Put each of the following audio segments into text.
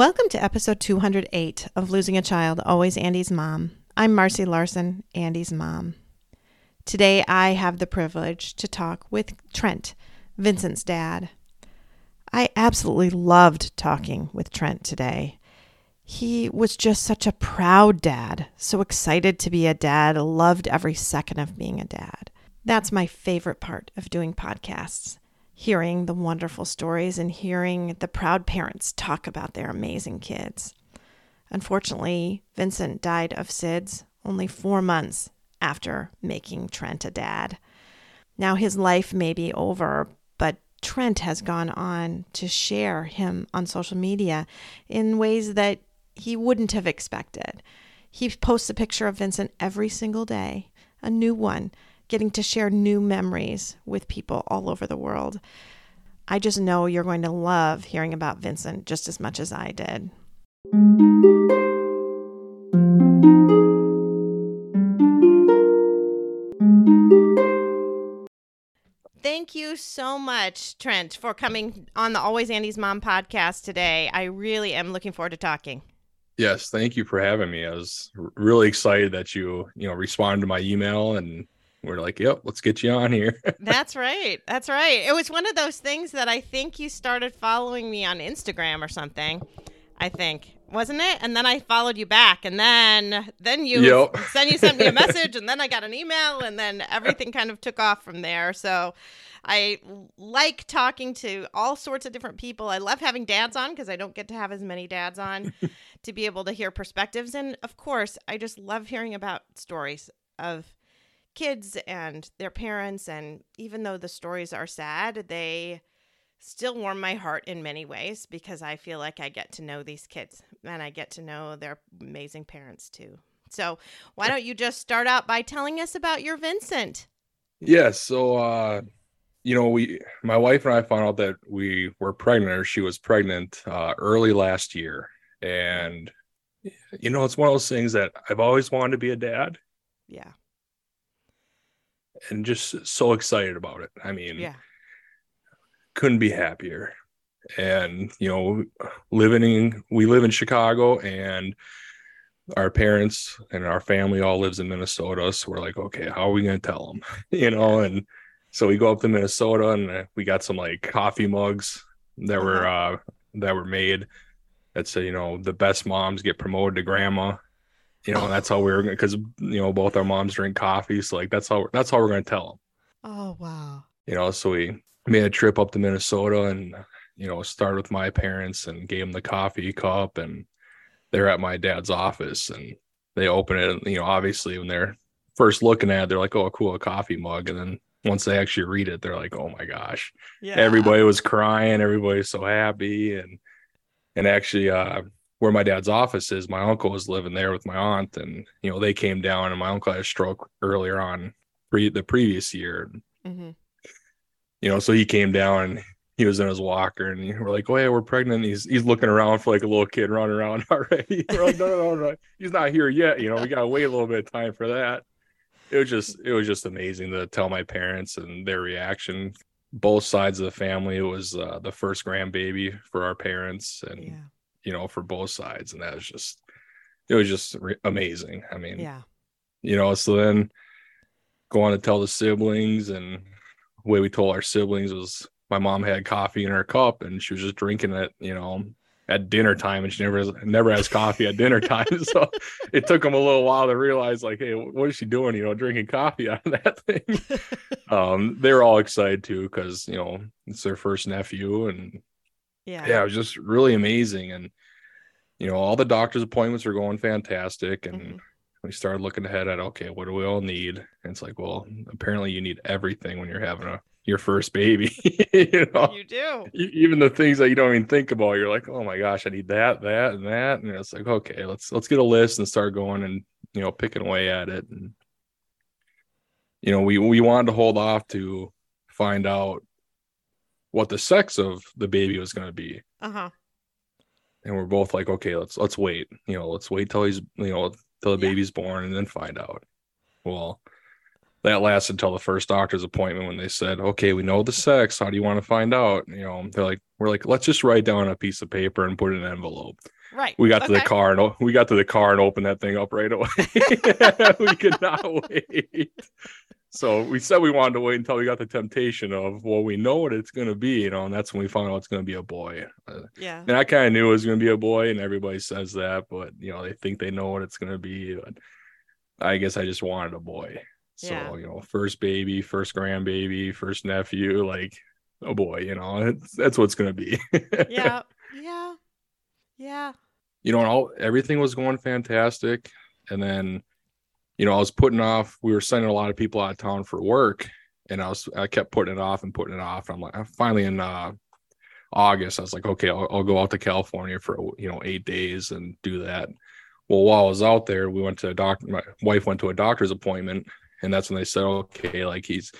Welcome to episode 208 of Losing a Child, Always Andy's Mom. I'm Marcy Larson, Andy's mom. Today I have the privilege to talk with Trent, Vincent's dad. I absolutely loved talking with Trent today. He was just such a proud dad, so excited to be a dad, loved every second of being a dad. That's my favorite part of doing podcasts hearing the wonderful stories and hearing the proud parents talk about their amazing kids. Unfortunately, Vincent died of SIDS only four months after making Trent a dad. Now his life may be over, but Trent has gone on to share him on social media in ways that he wouldn't have expected. He posts a picture of Vincent every single day, a new one, getting to share new memories with people all over the world. I just know you're going to love hearing about Vincent just as much as I did. Thank you so much, Trent, for coming on the Always Andy's Mom podcast today. I really am looking forward to talking. Yes, thank you for having me. I was really excited that you, you know, responded to my email and we're like, "Yep, let's get you on here." That's right. That's right. It was one of those things that I think you started following me on Instagram or something. I think wasn't it? And then I followed you back, and then then you Yep. then you sent me a message, and then I got an email, and then everything kind of took off from there. So I like talking to all sorts of different people. I love having dads on because I don't get to have as many dads on to be able to hear perspectives, and of course, I just love hearing about stories of kids and their parents and even though the stories are sad they still warm my heart in many ways because I feel like I get to know these kids and I get to know their amazing parents too. So, why don't you just start out by telling us about your Vincent? yeah, so uh you know, we my wife and I found out that we were pregnant or she was pregnant uh early last year. And you know, it's one of those things that I've always wanted to be a dad Yeah. And just so excited about it. I mean, Yeah. couldn't be happier. And you know, living in we live in Chicago and our parents and our family all lives in Minnesota. So we're like, okay, how are we gonna tell them? You know, and so we go up to Minnesota and uh, we got some like coffee mugs that were uh that were made that say, you know, the best moms get promoted to grandma. You know, and that's how we were gonna because you know both our moms drink coffee, so like that's how that's how we're gonna tell them Oh, wow. you know so we made a trip up to minnesota and you know started with my parents and gave them the coffee cup and they're at my dad's office and they open it and you know obviously when they're first looking at it they're like oh cool a coffee mug and then once they actually read it they're like oh my gosh Yeah. everybody was crying everybody's so happy and and actually uh where my dad's office is my uncle was living there with my aunt and you know they came down and my uncle had a stroke earlier on pre- the previous year hmm you know, so he came down and he was in his walker and we're like, Oh yeah, we're pregnant. He's he's looking around for like a little kid running around already. We're like, no, no, no, no, he's not here yet. You know, we gotta wait a little bit of time for that. It was just it was just amazing to tell my parents and their reaction. Both sides of the family. It was uh, the first grandbaby for our parents and Yeah. You know, for both sides. And that was just it was just re- amazing. I mean, Yeah. you know so then go on to tell the siblings and the way we told our siblings was my mom had coffee in her cup and she was just drinking it you know at dinner time and she never has, never has coffee at dinner time so it took them a little while to realize like hey what is she doing you know drinking coffee out of that thing um they were all excited too because you know it's their first nephew and Yeah. yeah it was just really amazing and you know all the doctor's appointments are going fantastic and Mhm. we started looking ahead at okay, what do we all need? And it's like, well, apparently you need everything when you're having a your first baby. you know, You do. Even the things that you don't even think about, you're like, oh my gosh, I need that, that, and that. And it's like, okay, let's let's get a list and start going and you know picking away at it. And you know, we we wanted to hold off to find out what the sex of the baby was going to be. Uh huh. and we're both like okay let's let's wait. You know let's wait till he's you know till the Yeah. baby's born and then find out. Well that lasted until the first doctor's appointment when they said okay we know the sex. How do you want to find out? You know they're like we're like let's just write down a piece of paper and put it in an envelope. Right. we got to the car and we got to the car and opened that thing up right away. We could not wait so we said we wanted to wait until we got the temptation of well we know what it's going to be you know and that's when we found out it's going to be a boy Yeah. and I kind of knew it was going to be a boy, and everybody says that, but you know, they think they know what it's going to be. But I guess I just wanted a boy. So, Yeah. you know, first baby, first grandbaby, first nephew, like a boy, you know, it's, that's what's going to be. Yeah. Yeah. Yeah. you know, all everything was going fantastic. And then, you know, I was putting off, we were sending a lot of people out of town for work, and I was, I kept putting it off and putting it off. And I'm like, finally in, uh, August, I was like, okay, I'll, I'll go out to California for you know eight days and do that. Well, while I was out there, we went to a doctor. My wife went to a doctor's appointment, and that's when they said, okay, like he's,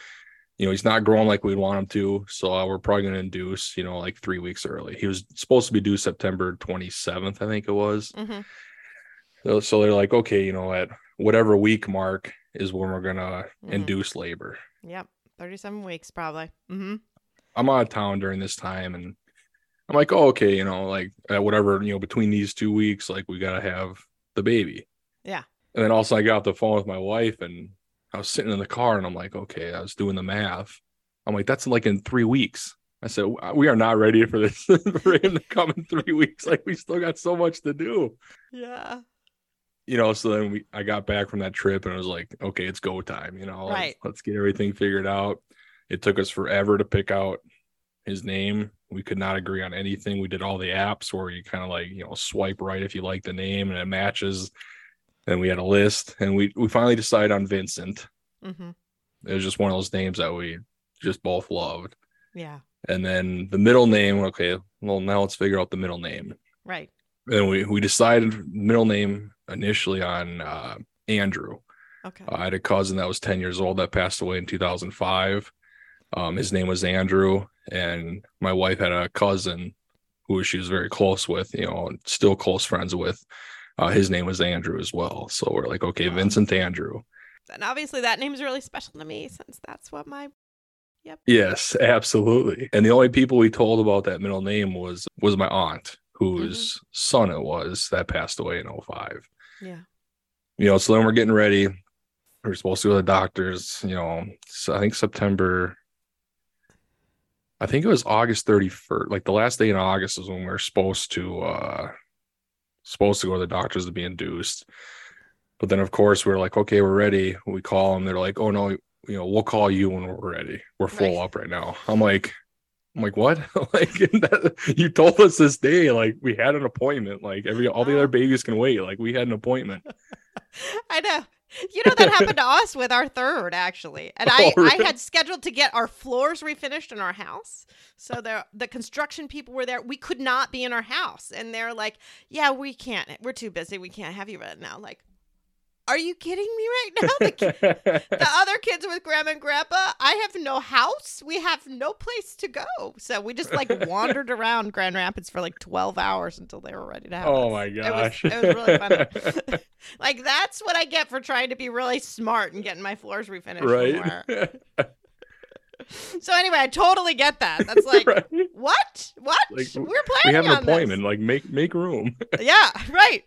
you know, he's not growing like we'd want him to, so uh, we're probably going to induce, you know, like three weeks early. He was supposed to be due September 27th, I think it was. hmm So, so they're like, okay, you know, at whatever week mark is when we're gonna Mhm. induce labor. Yep. 37 weeks, probably. Mm-hmm. I'm out of town during this time and I'm like, oh, okay, you know, like uh, whatever, you know, between these two weeks, like we gotta have the baby. Yeah. And then also I got off the phone with my wife and I was sitting in the car and I'm like, okay, I was doing the math. I'm like, that's like in three weeks. I said, we are not ready for this for him to come in three weeks. Like we still got so much to do. Yeah. You know, so then we I got back from that trip and I was like, okay, it's go time, you know, Right. let's, let's get everything figured out. It took us forever to pick out his name. We could not agree on anything. We did all the apps where you kind of like, you know, swipe right if you like the name and it matches. And we had a list and we we finally decided on Vincent. hmm It was just one of those names that we just both loved. Yeah. And then the middle name, okay, well now let's figure out the middle name. Right. And we we decided middle name initially on uh Andrew. Okay. I had a cousin that was 10 years old that passed away in 2005. Um, his name was Andrew, and my wife had a cousin who she was very close with, you know, still close friends with. Uh, his name was Andrew as well. So we're like, okay, Wow. Vincent Andrew. and obviously that name's really special to me since that's what my Yep. Yes, absolutely. And the only people we told about that middle name was was my aunt, whose son it was that passed away in 05. Yeah. you know, so then we're getting ready. We're supposed to go to the doctors, you know, so I think September, I think it was August 31st, like the last day in August is when we are supposed to, uh, supposed to go to the doctors to be induced. But then, of course, we're like, okay, we're ready. We call them. They're like, oh, no, you know, we'll call you when we're ready. We're full Right. up right now. I'm like, I'm like, what? like, that, you told us this day, like, we had an appointment. Like, every all the other uh-huh. babies can wait. Like, we had an appointment. I know. You know that happened to us with our third actually, and Oh, I I had scheduled to get our floors refinished in our house. So the the construction people were there. We could not be in our house, and they're like, "Yeah, we can't. We're too busy. We can't have you right now." Like, are you kidding me right now? The, ki- the other kids with grandma and grandpa, I have no house. We have no place to go. So we just like wandered around Grand Rapids for like 12 hours until they were ready to have oh us. my It was- gosh. It was, really fun. like that's what I get for trying to be really smart and getting my floors refinished. right? So anyway, I totally get that. That's like Right? what? What? Like, we're We have an on this. appointment. Like, make make room. Yeah, right.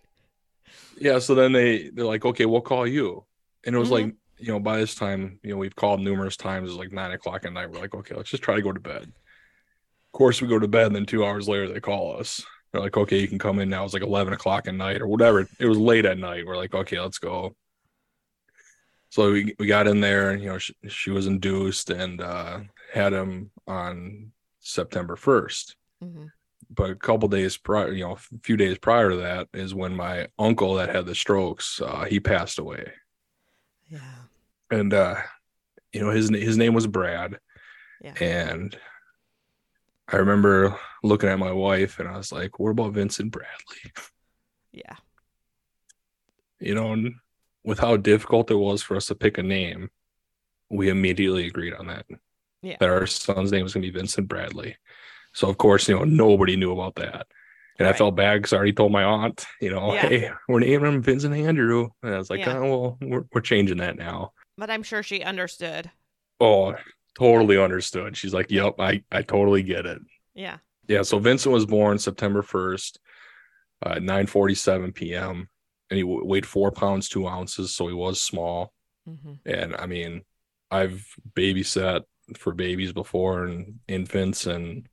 Yeah. So then they they're like, okay, we'll call you. And it was Mhm. like, you know, by this time, you know, we've called numerous times. It's like nine o'clock at night. We're like, okay, let's just try to go to bed. Of course, we go to bed, and then two hours later, they call us. They're like, okay, you can come in now. It's like eleven o'clock at night or whatever. It was late at night. We're like, okay, let's go. So we we got in there, and you know, she, she was induced and uh, had him on September first. Mhm. But a couple days prior, you know, a few days prior to that is when my uncle that had the strokes, uh, he passed away. Yeah. And uh, you know, his his name was Brad. Yeah. And I remember looking at my wife and I was like, what about Vincent Bradley? Yeah. You know, and with how difficult it was for us to pick a name, we immediately agreed on that. Yeah. That our son's name was gonna be Vincent Bradley. So of course, you know, nobody knew about that. And I felt bad because I already told my aunt, you know, Yeah. hey, we're naming him Vincent Andrew. And I was like, Yeah. oh, well, we're, we're changing that now. But I'm sure she understood. Oh, totally understood. She's like, yep, I, I totally get it. Yeah. Yeah. So Vincent was born September 1st, uh, 9 47 p.m. And he weighed four pounds, two ounces. So he was small. hmm And I mean, I've babysat for babies before and infants. And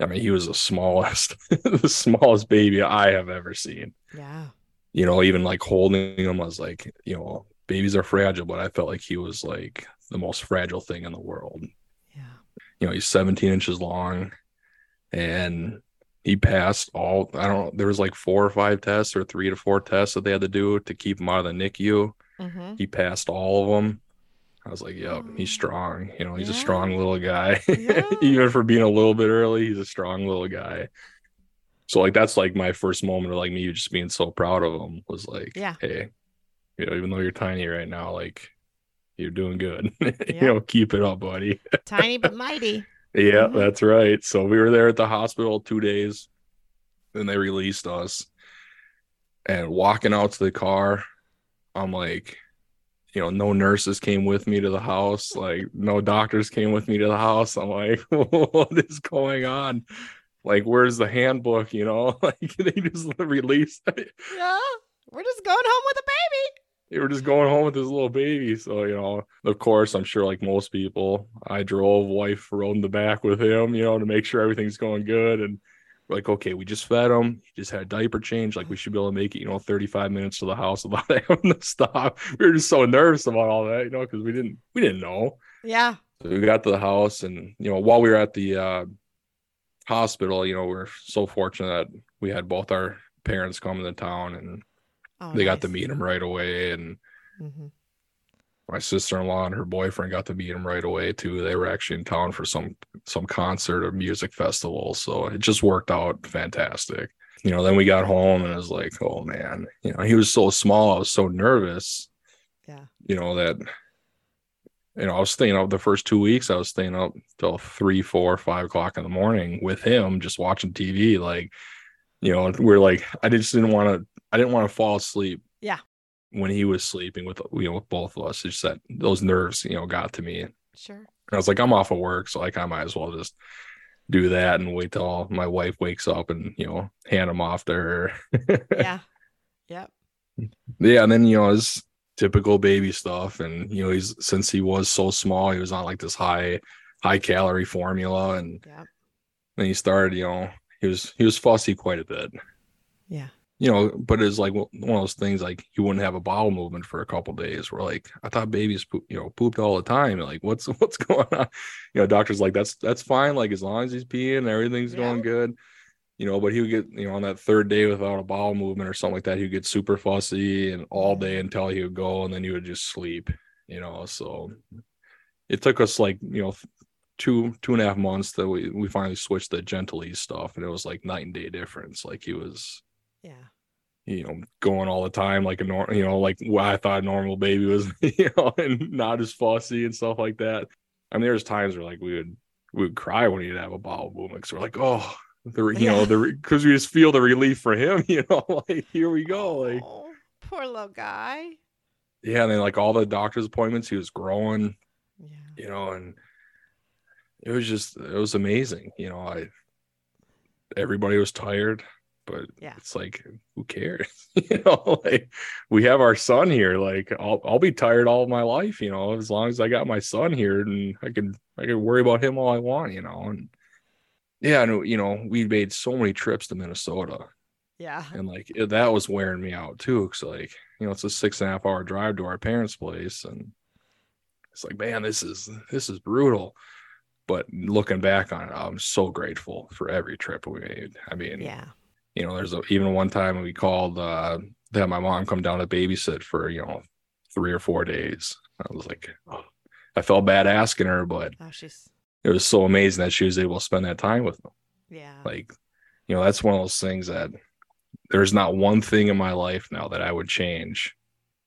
I mean, he was the smallest, the smallest baby I have ever seen. Yeah. You know, even like holding him, I was like, you know, babies are fragile, but I felt like he was like the most fragile thing in the world. Yeah. You know, he's 17 inches long and he passed all, I don't know, there was like four or five tests or three to four tests that they had to do to keep him out of the NICU. hmm He passed all of them. I was like, yep, he's strong. You know, he's a strong little guy. Yeah. Even for being a little bit early, he's a strong little guy. So like that's like my first moment of like me just being so proud of him was like, Yeah. hey, you know, even though you're tiny right now, like you're doing good. Yeah. you know, keep it up, buddy. Tiny but mighty. yeah, Mhm. that's right. So we were there at the hospital two days, then they released us. And walking out to the car, I'm like, you know, no nurses came with me to the house. Like, no doctors came with me to the house. I'm like, what is going on? Like, where's the handbook? You know, like they just released. Yeah. We're just going home with a baby. they were just going home with this little baby. So, you know, of course, I'm sure like most people, I drove, wife rode in the back with him, you know, to make sure everything's going good. And like, okay, we just fed him. He just had a diaper change. Like, we should be able to make it, you know, 35 minutes to the house without having to stop. We were just so nervous about all that, you know, because we didn't, we didn't know. Yeah. So we got to the house and, you know, while we were at the uh, hospital, you know, we are so fortunate that we had both our parents come to town and Oh, they got to meet him right away. And, Mhm. My sister-in-law and her boyfriend got to meet him right away too. They were actually in town for some some concert or music festival, so it just worked out fantastic. You know, then we got home and it was like, oh man, you know, he was so small, I was so nervous. Yeah. You know that. You know, I was staying up the first two weeks. I was staying up till three, four, five o'clock in the morning with him, just watching TV. Like, you know, we're like, I just didn't want to. I didn't want to fall asleep. When he was sleeping with you know with both of us, it's just that those nerves you know got to me. And Sure. I was like, I'm off of work, so like I might as well just do that and wait till my wife wakes up and you know hand him off to her. Yeah. Yep. yeah, and then you know his typical baby stuff, and you know he's since he was so small, he was on like this high high calorie formula, and Yep. then he started, you know, he was he was fussy quite a bit. Yeah. You know, but it's like one of those things like you wouldn't have a bowel movement for a couple days. We're like, I thought babies poop, you know, pooped all the time. Like, what's what's going on? You know, doctor's like, that's that's fine. Like as long as he's peeing, everything's Yeah. going good. You know, but he would get, you know, on that third day without a bowel movement or something like that, he would get super fussy and all mm-hmm. day until he would go and then he would just sleep, you know. So it took us like, you know, two two and a half months that we we finally switched the Gentlease stuff and it was like night and day difference. Like he was Yeah. you know, going all the time like a normal, you know, like what I thought a normal baby was, you know, and not as fussy and stuff like that. I mean, there's times where like we would we would cry when he'd have a bowel movement because we're like, oh, the you know the because we just feel the relief for him, you know, like here we go, like Oh, poor little guy. yeah, and then like all the doctor's appointments, he was growing, Yeah. you know, and it was just it was amazing, you know. I everybody was tired, but Yeah. it's like who cares, you know? Like we have our son here. Like I'll I'll be tired all my life, you know, as long as I got my son here, and I can I can worry about him all I want, you know. And yeah, and you know, we made so many trips to Minnesota, Yeah. and like it- that was wearing me out too. Cause like you know, it's a six and a half hour drive to our parents' place, and it's like, man, this is this is brutal. but looking back on it, I'm so grateful for every trip we made. I mean, Yeah. You know, there's a, even one time we called uh, to have my mom come down to babysit for you know three or four days. I was like, oh, I felt bad asking her, but Oh, she's it was so amazing that she was able to spend that time with them. yeah. Like, you know, that's one of those things that there's not one thing in my life now that I would change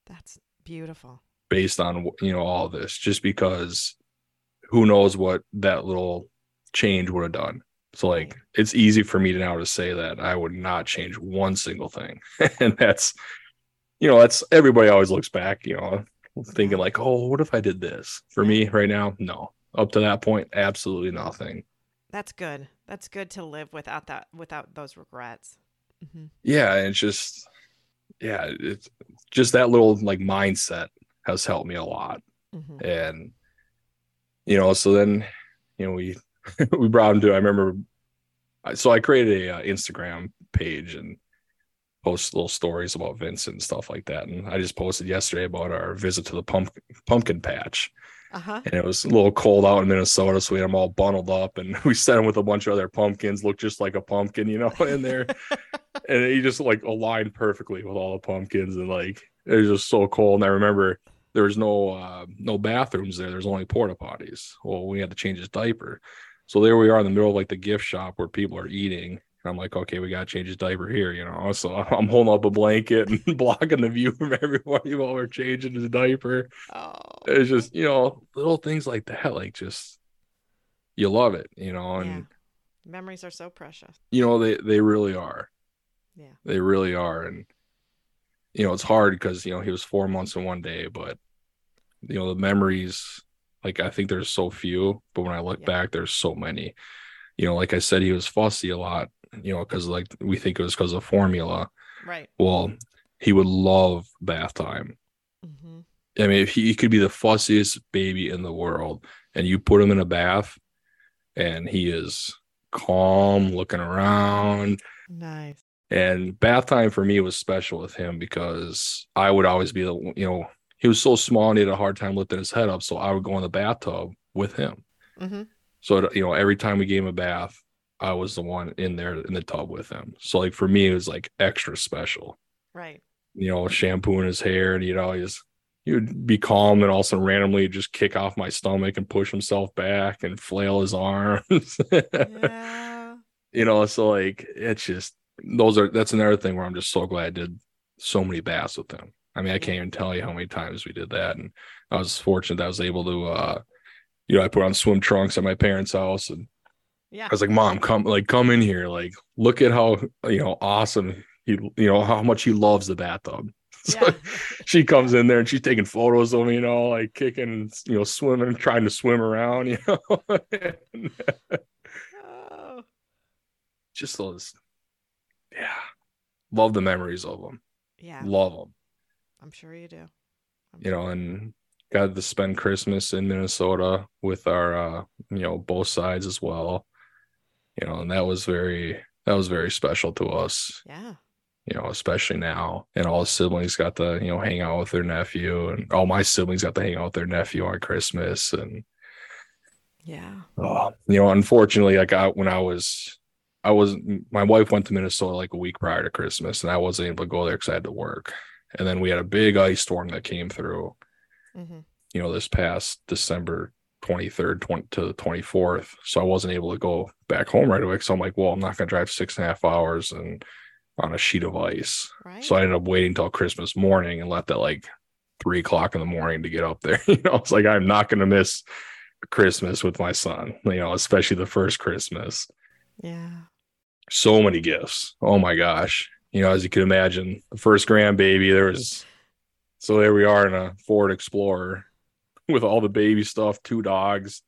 That's beautiful. based on you know all this, just because who knows what that little change would have done. So like it's easy for me to now to say that I would not change one single thing. and that's you know, that's everybody always looks back, you know, thinking like, oh, what if I did this? For me right now, no. Up to that point, absolutely nothing. That's good. That's good to live without that without those regrets. hmm Yeah, and it's just yeah, it's just that little like mindset has helped me a lot. hmm and you know so then you know we we brought him to i remember so i created a uh, instagram page and post little stories about vincent and stuff like that. And i just posted yesterday about our visit to the pump, pumpkin patch. Uh-huh. and it was a little cold out in minnesota so we had them all bundled up and we sent him with a bunch of other pumpkins looked just like a pumpkin you know in there. And he just like aligned perfectly with all the pumpkins and like it was just so cold. And i remember there was no uh no bathrooms there. There's only porta potties. Well we had to change his diaper so there we are in the middle of like the gift shop where people are eating and i'm like okay we gotta change his diaper here you know so i'm holding up a blanket and blocking the view from everybody while we're changing his diaper oh. it's just you know little things like that like just you love it you know and yeah. Memories are so precious. you know they they really are Yeah. they really are and you know it's hard because you know he was four months in one day but you know the memories like i think there's so few but when i look Yeah. back there's so many you know like i said he was fussy a lot you know because like we think it was because of formula Right. well he would love bath time Mm-hmm. i mean he, he could be the fussiest baby in the world and you put him in a bath and he is calm looking around Nice. and bath time for me was special with him because I would always be the you know he was so small and he had a hard time lifting his head up, so I would go in the bathtub with him. hmm So you know every time we gave him a bath, I was the one in there in the tub with him. So like for me, it was like extra special. Right. You know, shampooing his hair, and he'd always he would be calm and also randomly just kick off my stomach and push himself back and flail his arms. Yeah. you know so like it's just those are that's another thing where i'm just so glad i did so many baths with him i mean i can't even tell you how many times we did that and i was fortunate that i was able to uh you know i put on swim trunks at my parents house and Yeah. i was like mom come like come in here like look at how you know awesome he you know how much he loves the bathtub So Yeah. she comes in there and she's taking photos of me you know like kicking you know swimming trying to swim around you know And oh. just those yeah love the memories of them Yeah. love them I'm sure you do. I'm you know and got to spend christmas in minnesota with our uh you know both sides as well you know and that was very that was very special to us Yeah. you know especially now and all the siblings got to you know hang out with their nephew and all my siblings got to hang out with their nephew on christmas and Yeah. Oh, you know, unfortunately, like I when I was, I was my wife went to Minnesota like a week prior to Christmas, and I wasn't able to go there because I had to work. And then we had a big ice storm that came through, hmm you know, this past December 23rd 20, to the 24th. So I wasn't able to go back home right away. So I'm like, well, I'm not going to drive six and a half hours and on a sheet of ice. Right. So I ended up waiting till Christmas morning and left at like three o'clock in the morning to get up there. You know, it's like I'm not going to miss Christmas with my son, you know, especially the first Christmas. yeah. So many gifts. Oh my gosh. You know, as you can imagine, the first grandbaby, there was so there we are in a Ford Explorer with all the baby stuff, two dogs,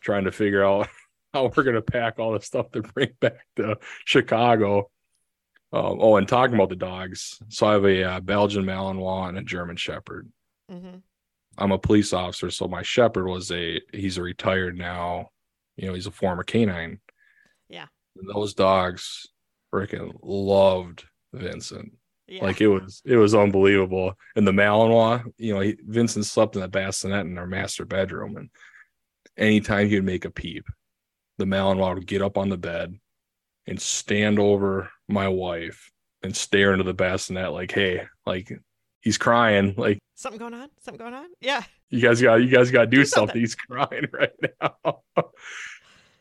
trying to figure out how we're going to pack all the stuff to bring back to Chicago. Um, oh, and talking about the dogs, so I have a uh, Belgian Malinois and a German Shepherd. Mm-hmm. I'm a police officer, so my shepherd was a he's a retired now, you know, he's a former canine. Yeah. And those dogs freaking loved Vincent. Yeah. Like it was it was unbelievable. And the Malinois, you know, he, Vincent slept in the bassinet in our master bedroom and anytime he would make a peep, the Malinois would get up on the bed and stand over my wife and stare into the bassinet like, hey, like he's crying. Like Something going on? Something going on? Yeah. you guys got you guys got to do, Do something. something. He's crying right now.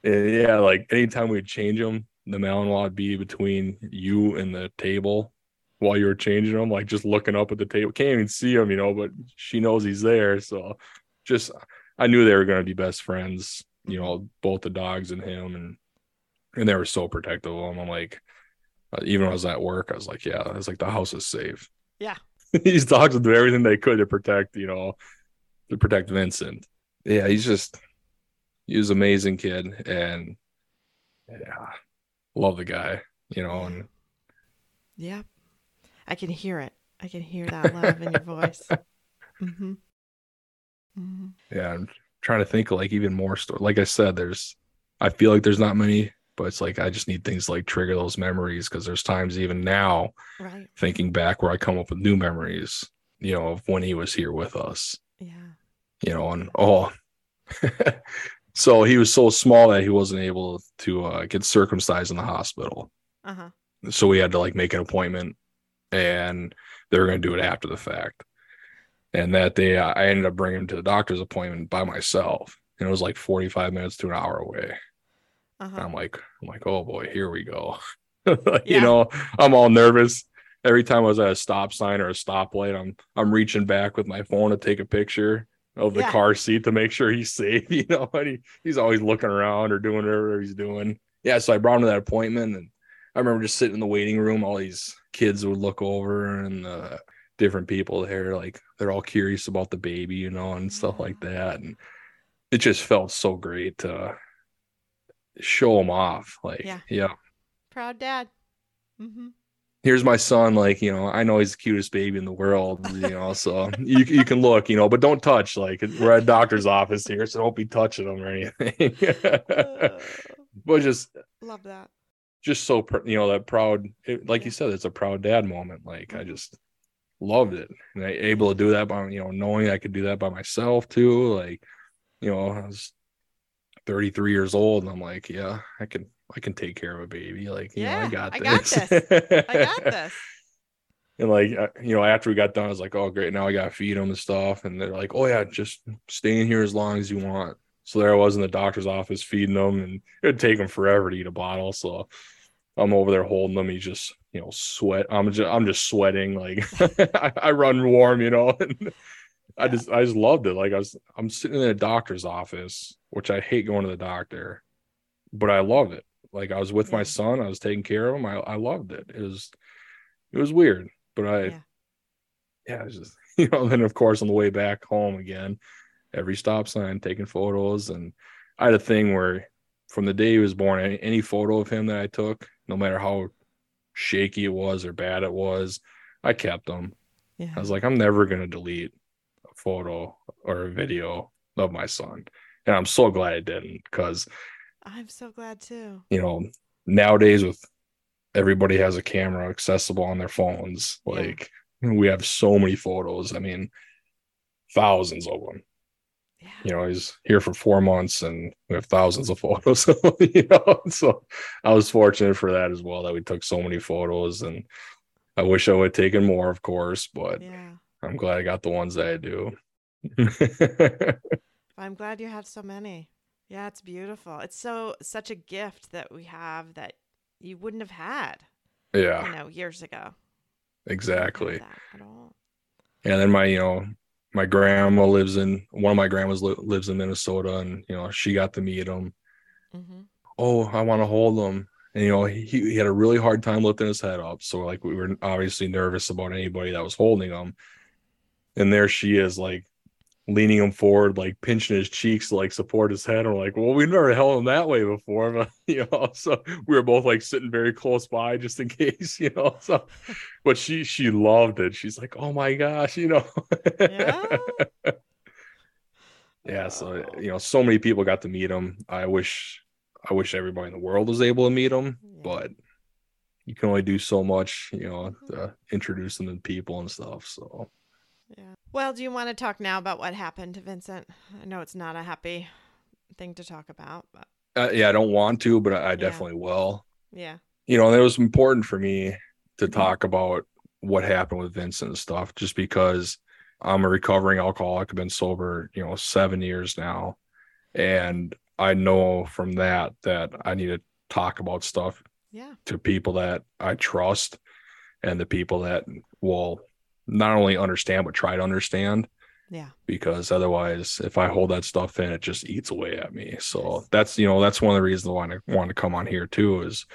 and yeah, like anytime we'd change him, the Malinois would be between you and the table while you were changing them? like just looking up at the table. Can't even see him, you know, but she knows he's there. So just I knew they were gonna be best friends, you know, both the dogs and him and and they were so protective of him. I'm like uh, even when I was at work, I was like, yeah, it's like the house is safe. Yeah. These dogs would do everything they could to protect, you know, to protect Vincent. Yeah, he's just he was an amazing kid and yeah, love the guy, you know, and Yeah. I can hear it. I can hear that love in your voice. Mm-hmm. Mm-hmm. yeah, I'm trying to think like even more story. Like I said, there's I feel like there's not many, but it's like I just need things like trigger those memories because there's times even now Right. thinking back where I come up with new memories, you know, of when he was here with us. Yeah. you know, and oh, so he was so small that he wasn't able to uh, get circumcised in the hospital. Uh huh. So we had to like make an appointment, and they were going to do it after the fact. And that day, I I ended up bringing him to the doctor's appointment by myself, and it was like forty-five minutes to an hour away. Uh-huh. I'm like, I'm like, oh boy, here we go. you Yeah. know, I'm all nervous. Every time I was at a stop sign or a stoplight, I'm I'm reaching back with my phone to take a picture of the Yeah. car seat to make sure he's safe. You know, and he, he's always looking around or doing whatever he's doing. Yeah, so I brought him to that appointment, and I remember just sitting in the waiting room. All these kids would look over, and uh, different people there, like they're all curious about the baby, you know, and stuff like that. And it just felt so great to show him off. Like, Yeah. yeah, Proud dad. Mm-hmm. Here's my son. Like, you know, I know he's the cutest baby in the world, you know, so you, you can look, you know, but don't touch. Like, we're at a doctor's office here, so don't be touching him or anything. but just, uh, love that. just so, you know, that proud, it, like you said, it's a proud dad moment. Like, I mm-hmm. just loved it. And I able to do that by, you know, knowing I could do that by myself too. Like, you know, I was 33 years old and I'm like, yeah, I can, I can take care of a baby. Like, you know, Yeah, I got I this. got this. I got this. And like, uh, you know, after we got done, I was like, oh, great. Now I got to feed them and stuff. And they're like, oh, yeah, just stay in here as long as you want. So there I was in the doctor's office feeding them, and it would take him forever to eat a bottle. So I'm over there holding them. He's just, you know, sweat. I'm just, I'm just sweating. Like I, I run warm, you know. And I just, I just loved it. Like I was, I'm sitting in a doctor's office, which I hate going to the doctor, but I love it. Like I was with my son. I was taking care of him. I, I loved it. It was, it was weird, but I, Yeah. yeah, just you know. Then of course on the way back home again, every stop sign taking photos, and I had a thing where from the day he was born, any, any photo of him that I took, no matter how shaky it was or bad it was, I kept them. Yeah. I was like, I'm never gonna delete a photo or a video of my son, and I'm so glad I didn't because I'm so glad too. you know nowadays with everybody has a camera accessible on their phones Yeah. like we have so many photos i mean thousands of them Yeah. you know he's here for four months and we have thousands of photos you know so i was fortunate for that as well that we took so many photos and i wish i would have taken more of course but Yeah. i'm glad i got the ones that i do I'm glad you have so many. Yeah, it's beautiful. It's so such a gift that we have that you wouldn't have had, yeah you know, years ago. You wouldn't have exactly at all. And then my, you know, my grandma lives in one of my grandmas li- lives in Minnesota, and you know, she got to meet him. hmm Oh, I want to hold him. And you know, he he had a really hard time lifting his head up. So like we were obviously nervous about anybody that was holding him. And there she is, like leaning him forward, like pinching his cheeks to like support his head. And we're like, well, we've never held him that way before, but you know, so we were both like sitting very close by just in case, you know. So but she she loved it. She's like, oh my gosh, you know. Yeah. yeah so you know so many people got to meet him i wish i wish everybody in the world was able to meet him Yeah. but you can only do so much you know mm-hmm. uh, to introduce them to people and stuff so Yeah. Well, do you want to talk now about what happened to Vincent? I know it's not a happy thing to talk about. But Uh, yeah, I don't want to, but I, I definitely will. yeah. You know, it was important for me to Mhm. talk about what happened with Vincent and stuff, just because I'm a recovering alcoholic. I've been sober, you know, seven years now. And I know from that that I need to talk about stuff Yeah. to people that I trust and the people that will not only understand but try to understand Yeah. because otherwise if I hold that stuff in it just eats away at me. So that's you know that's one of the reasons why I wanted to come on here too is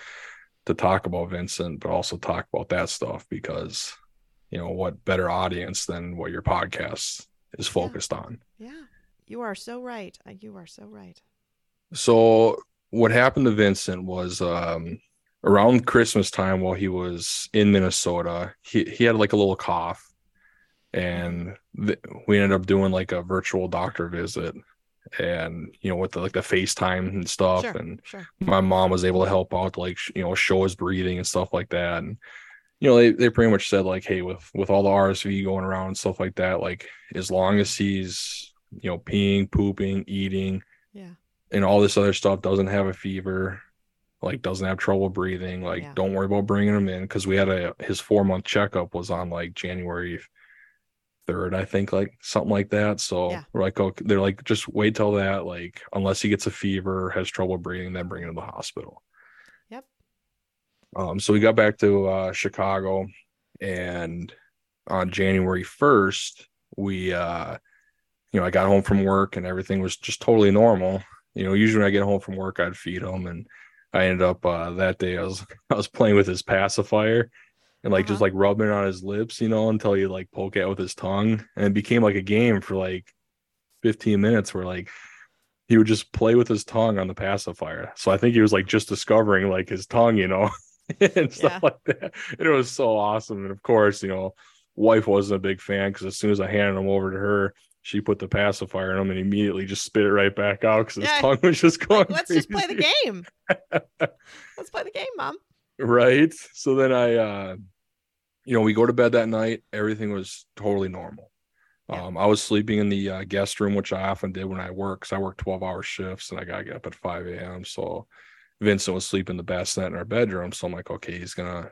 to talk about Vincent but also talk about that stuff because you know what better audience than what your podcast is focused on. Yeah. You are so right. Uh, You are so right. So what happened to Vincent was um around Christmas time while he was in Minnesota, he he had like a little cough and th- we ended up doing like a virtual doctor visit and you know with the like the FaceTime and stuff Sure. and Sure. my mom was able to help out like you know show his breathing and stuff like that and you know they, they pretty much said like hey with with all the rsv going around and stuff like that like as long as he's you know peeing pooping eating Yeah. and all this other stuff doesn't have a fever like doesn't have trouble breathing like Yeah. don't worry about bringing him in because we had a his four month checkup was on like january 3rd i think like something like that so Yeah. we're like okay they're like just wait till that like unless he gets a fever has trouble breathing then bring him to the hospital Yep. um so we got back to uh chicago and on january 1st we uh you know i got home from work and everything was just totally normal you know usually when i get home from work i'd feed him and i ended up uh that day i was i was playing with his pacifier and like just Uh-huh. like rubbing it on his lips you know until he like poke it with his tongue and it became like a game for like 15 minutes where like he would just play with his tongue on the pacifier so i think he was like just discovering like his tongue you know and stuff Yeah. like that and it was so awesome and of course you know wife wasn't a big fan because as soon as i handed him over to her she put the pacifier in him and immediately just spit it right back out because his Yeah. tongue was just going Like, let's just play the game. let's play the game, mom. right so then i uh you know we go to bed that night everything was totally normal Yeah. um i was sleeping in the uh, guest room which i often did when i work because i work 12 hour shifts and i gotta get up at 5 a.m so vincent was sleeping the bassinet in our bedroom so i'm like okay he's gonna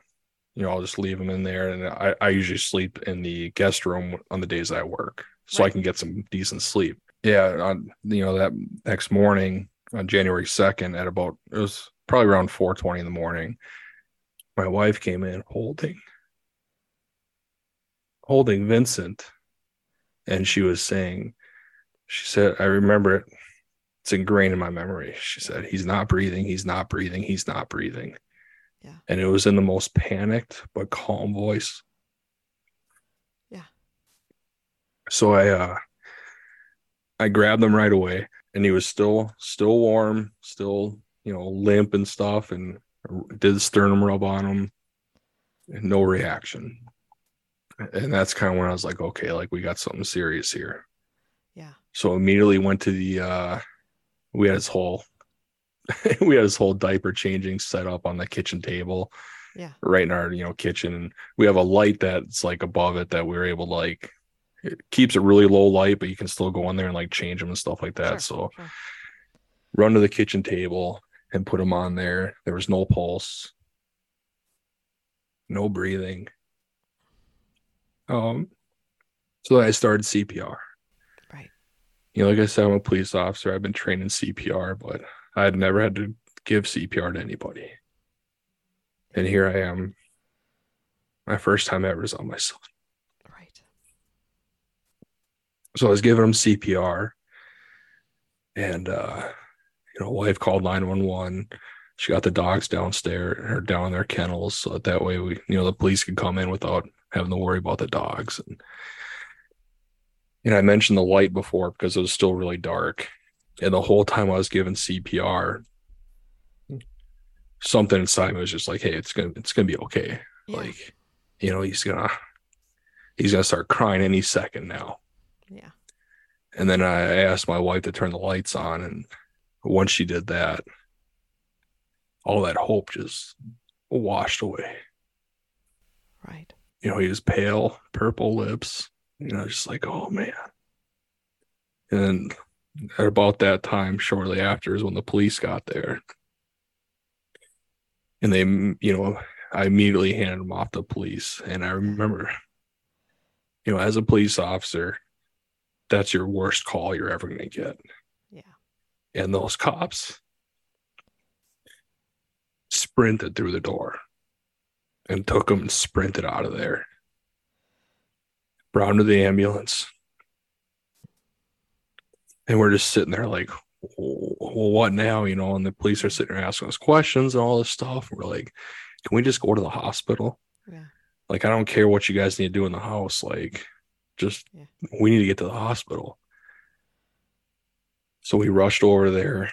you know i'll just leave him in there and i, I usually sleep in the guest room on the days i work so i can get some decent sleep. Yeah on you know that next morning on january 2nd at about it was probably around 4:20 in the morning my wife came in holding holding Vincent and she was saying she said I remember it. It's ingrained in my memory. She said he's not breathing he's not breathing he's not breathing. Yeah. and it was in the most panicked but calm voice Yeah. So I uh I grabbed him right away and he was still still warm still you know limp and stuff and did the sternum rub on him and no reaction and that's kind of when i was like okay like we got something serious here Yeah. so immediately went to the uh we had his whole we had his whole diaper changing set up on the kitchen table Yeah. right in our you know kitchen and we have a light that's like above it that we are able to like it keeps it really low light but you can still go in there and like change them and stuff like that Sure, so sure. run to the kitchen table and put them on there. There was no pulse, no breathing. Um, so I started CPR. Right. You know, like I said, I'm a police officer. I've been trained in CPR, but I had never had to give CPR to anybody. And here I am. My first time ever is on my son. Right. So I was giving him CPR, and uh, you know, wife called nine one one. She got the dogs downstairs or down in their kennels, so that, that way we, you know, the police could come in without having to worry about the dogs. And you know, I mentioned the light before because it was still really dark, and the whole time I was giving CPR, something inside me was just like, "Hey, it's gonna, it's gonna be okay." Yeah. Like, you know, he's gonna, he's gonna start crying any second now. And then I asked my wife to turn the lights on. And once she did that, all that hope just washed away. Right. You know, he was pale, purple lips, you know, just like, oh man. And at about that time, shortly after, is when the police got there. And they, you know, I immediately handed him off to police. And I remember, you know, as a police officer, that's your worst call you're ever going to get. Yeah. And those cops sprinted through the door and took him and sprinted out of there. Brought him to the ambulance. And we're just sitting there like, well, what now? You know, and the police are sitting there asking us questions and all this stuff. We're like, can we just go to the hospital? Yeah. Like, I don't care what you guys need to do in the house. Like, just Yeah. we need to get to the hospital. So we rushed over there.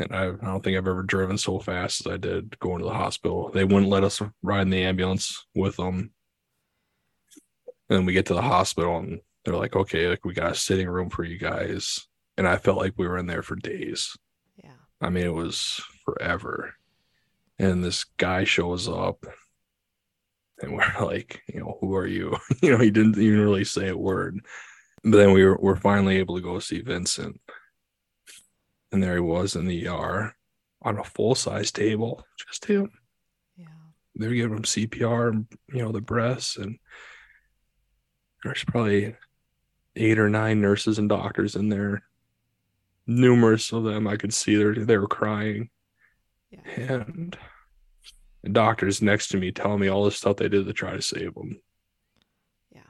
And I, I don't think I've ever driven so fast as I did going to the hospital. They wouldn't let us ride in the ambulance with them. And we get to the hospital and they're like, okay, like we got a sitting room for you guys. And I felt like we were in there for days. Yeah. I mean, it was forever. And this guy shows up, and we're like, you know, who are you? you know, he didn't even really say a word. But then we were, we're finally able to go see Vincent. And there he was in the ER on a full size table, just him. Yeah. They're giving him CPR, and, you know, the breaths. And there's probably eight or nine nurses and doctors in there. Numerous of them, I could see they they were crying Yeah. and doctors next to me telling me all the stuff they did to try to save him. Yeah.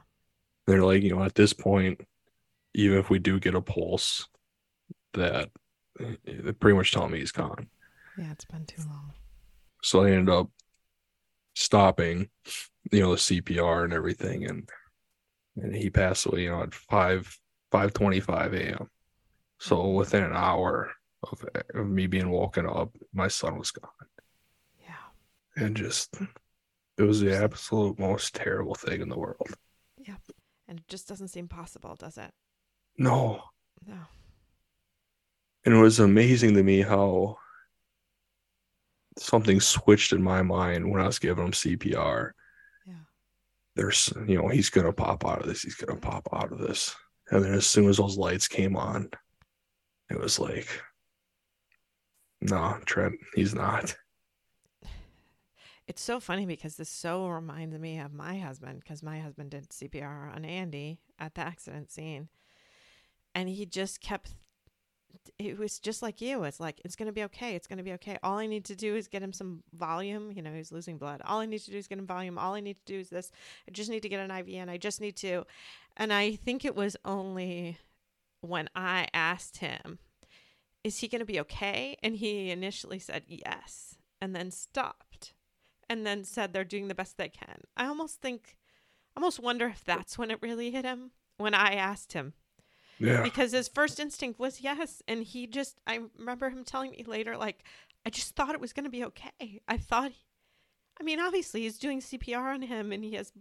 They're like, you know, at this point, even if we do get a pulse, that they're pretty much telling me he's gone. Yeah. It's been too long. So I ended up stopping, you know, the CPR and everything, and and he passed away, you know, at five five twenty five a.m. So mm-hmm. within an hour of, of me being woken up, my son was gone. And just it was the absolute most terrible thing in the world. Yeah. And it just doesn't seem possible, does it? No. No. And it was amazing to me how something switched in my mind when I was giving him CPR. Yeah. There's, you know, he's going to pop out of this. He's going to pop out of this. And then as soon as those lights came on, it was like, no, Trent, he's not. It's so funny because this so reminds me of my husband because my husband did CPR on Andy at the accident scene. And he just kept, it was just like you. It's like, it's going to be okay. It's going to be okay. All I need to do is get him some volume. You know, he's losing blood. All I need to do is get him volume. All I need to do is this. I just need to get an IV in. I just need to. And I think it was only when I asked him, is he going to be okay? And he initially said yes and then stopped and then said they're doing the best they can. I almost think, I almost wonder if that's when it really hit him when I asked him Yeah. because his first instinct was yes. And he just, I remember him telling me later, like, I just thought it was going to be okay. I thought, I mean, obviously he's doing CPR on him and he has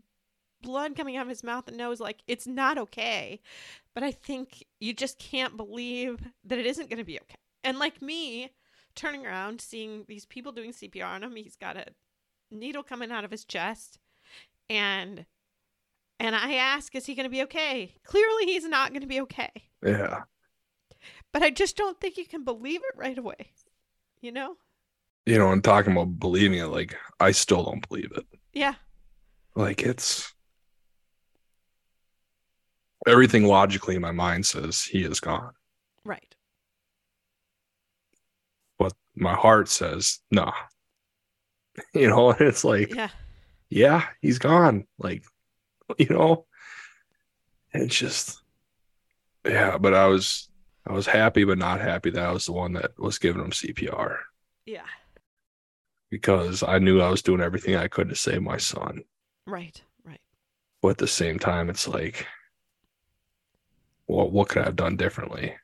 blood coming out of his mouth and nose. Like, it's not okay. But I think you just can't believe that it isn't going to be okay. And like me, turning around, seeing these people doing CPR on him, he's got a needle coming out of his chest and and I ask is he going to be okay? Clearly he's not going to be okay. Yeah. But I just don't think you can believe it right away. You know? You know, and talking about believing it, like, I still don't believe it. Yeah. Like it's everything logically in my mind says he is gone, Right. but my heart says no. You know, and it's like, Yeah. yeah, he's gone. Like, you know, and it's just, yeah. But I was, I was happy, but not happy that I was the one that was giving him CPR Yeah. because I knew I was doing everything I could to save my son. Right. Right. But at the same time, it's like, well, what could I have done differently?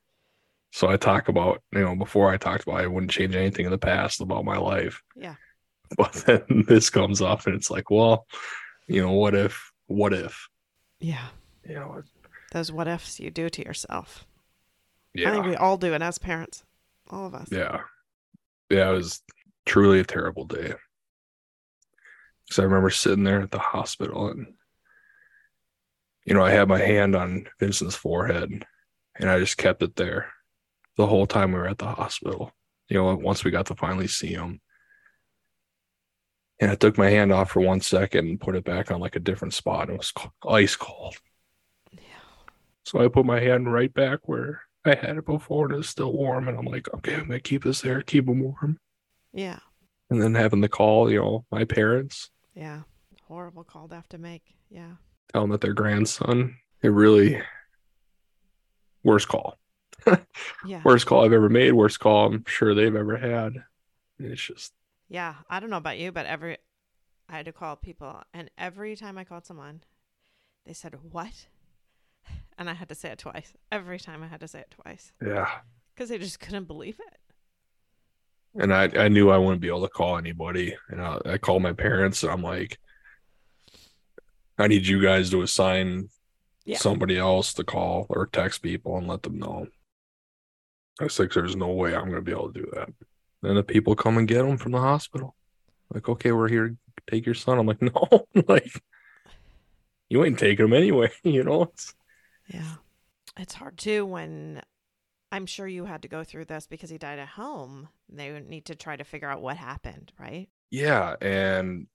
So I talk about, you know, before I talked about I wouldn't change anything in the past about my life. Yeah. But then this comes up and it's like, well, you know, what if, what if, Yeah. you know, Those what ifs you do to yourself. Yeah. I yeah, think we all do it as parents. All of us. yeah, yeah, it was truly a terrible day. Because I remember sitting there at the hospital and, you know, I had my hand on Vincent's forehead and I just kept it there. the whole time we were at the hospital. You know, once we got to finally see him. And I took my hand off for one second and put it back on like a different spot. It was ice cold. Yeah. So I put my hand right back where I had it before and it's still warm. And I'm like, okay, I'm gonna keep this there, keep them warm. Yeah. And then having the call, you know, my parents Yeah. Horrible call to have to make. Yeah. tell them that their grandson, it really worst call. Yeah. Worst call I've ever made, worst call I'm sure they've ever had. It's just Yeah, I don't know about you, but every I had to call people, and every time I called someone, they said what, and I had to say it twice. Every time I had to say it twice yeah. because they just couldn't believe it. And I, I knew I wouldn't be able to call anybody. And I, I called my parents and I'm like, I need you guys to assign Yeah. somebody else to call or text people and let them know. I was like, there's no way I'm going to be able to do that. Then the people come and get him from the hospital. Like, okay, we're here to take your son. I'm like, no, like, you ain't taking him anyway. You know, it's, Yeah, it's hard too when I'm sure you had to go through this because he died at home. They need to try to figure out what happened, right? yeah. And,